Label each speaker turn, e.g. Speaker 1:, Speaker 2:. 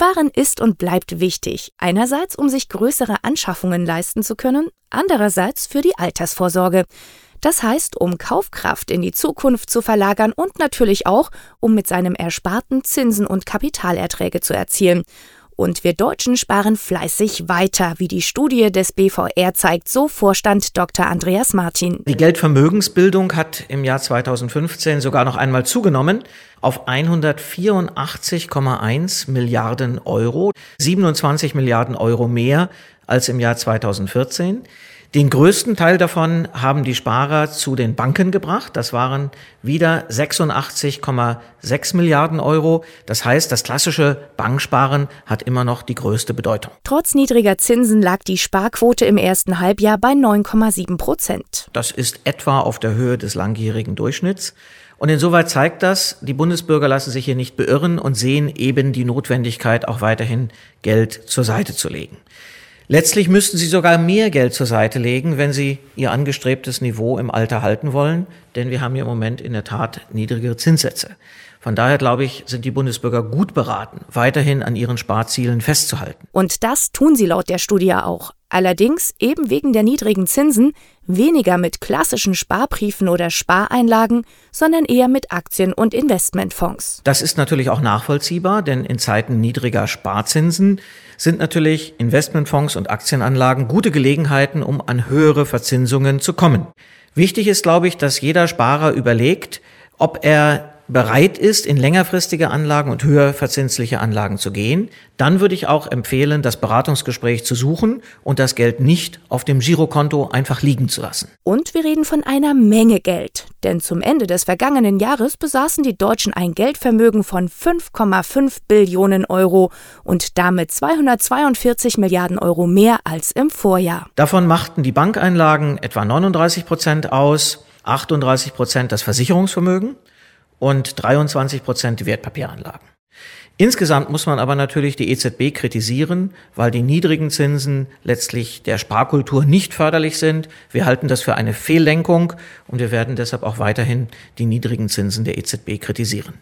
Speaker 1: Sparen ist und bleibt wichtig. Einerseits, um sich größere Anschaffungen leisten zu können, andererseits für die Altersvorsorge. Das heißt, um Kaufkraft in die Zukunft zu verlagern und natürlich auch, um mit seinem Ersparten Zinsen und Kapitalerträge zu erzielen. Und wir Deutschen sparen fleißig weiter, wie die Studie des BVR zeigt, so Vorstand Dr. Andreas Martin.
Speaker 2: Die Geldvermögensbildung hat im Jahr 2015 sogar noch einmal zugenommen auf 184,1 Milliarden Euro, 27 Milliarden Euro mehr als im Jahr 2014. Den größten Teil davon haben die Sparer zu den Banken gebracht. Das waren wieder 86,6 Milliarden Euro. Das heißt, das klassische Banksparen hat immer noch die größte Bedeutung.
Speaker 1: Trotz niedriger Zinsen lag die Sparquote im ersten Halbjahr bei 9,7 Prozent.
Speaker 2: Das ist etwa auf der Höhe des langjährigen Durchschnitts. Und insoweit zeigt das, die Bundesbürger lassen sich hier nicht beirren und sehen eben die Notwendigkeit, auch weiterhin Geld zur Seite zu legen. Letztlich müssten sie sogar mehr Geld zur Seite legen, wenn sie ihr angestrebtes Niveau im Alter halten wollen, denn wir haben hier im Moment in der Tat niedrigere Zinssätze. Von daher, glaube ich, sind die Bundesbürger gut beraten, weiterhin an ihren Sparzielen festzuhalten.
Speaker 1: Und das tun sie laut der Studie auch. Allerdings eben wegen der niedrigen Zinsen weniger mit klassischen Sparbriefen oder Spareinlagen, sondern eher mit Aktien und Investmentfonds.
Speaker 2: Das ist natürlich auch nachvollziehbar, denn in Zeiten niedriger Sparzinsen sind natürlich Investmentfonds und Aktienanlagen gute Gelegenheiten, um an höhere Verzinsungen zu kommen. Wichtig ist, glaube ich, dass jeder Sparer überlegt, ob er bereit ist, in längerfristige Anlagen und höher verzinsliche Anlagen zu gehen, dann würde ich auch empfehlen, das Beratungsgespräch zu suchen und das Geld nicht auf dem Girokonto einfach liegen zu lassen.
Speaker 1: Und wir reden von einer Menge Geld, denn zum Ende des vergangenen Jahres besaßen die Deutschen ein Geldvermögen von 5,5 Billionen Euro und damit 242 Milliarden Euro mehr als im Vorjahr.
Speaker 2: Davon machten die Bankeinlagen etwa 39 Prozent aus, 38 Prozent das Versicherungsvermögen und 23 Prozent Wertpapieranlagen. Insgesamt muss man aber natürlich die EZB kritisieren, weil die niedrigen Zinsen letztlich der Sparkultur nicht förderlich sind. Wir halten das für eine Fehllenkung und wir werden deshalb auch weiterhin die niedrigen Zinsen der EZB kritisieren.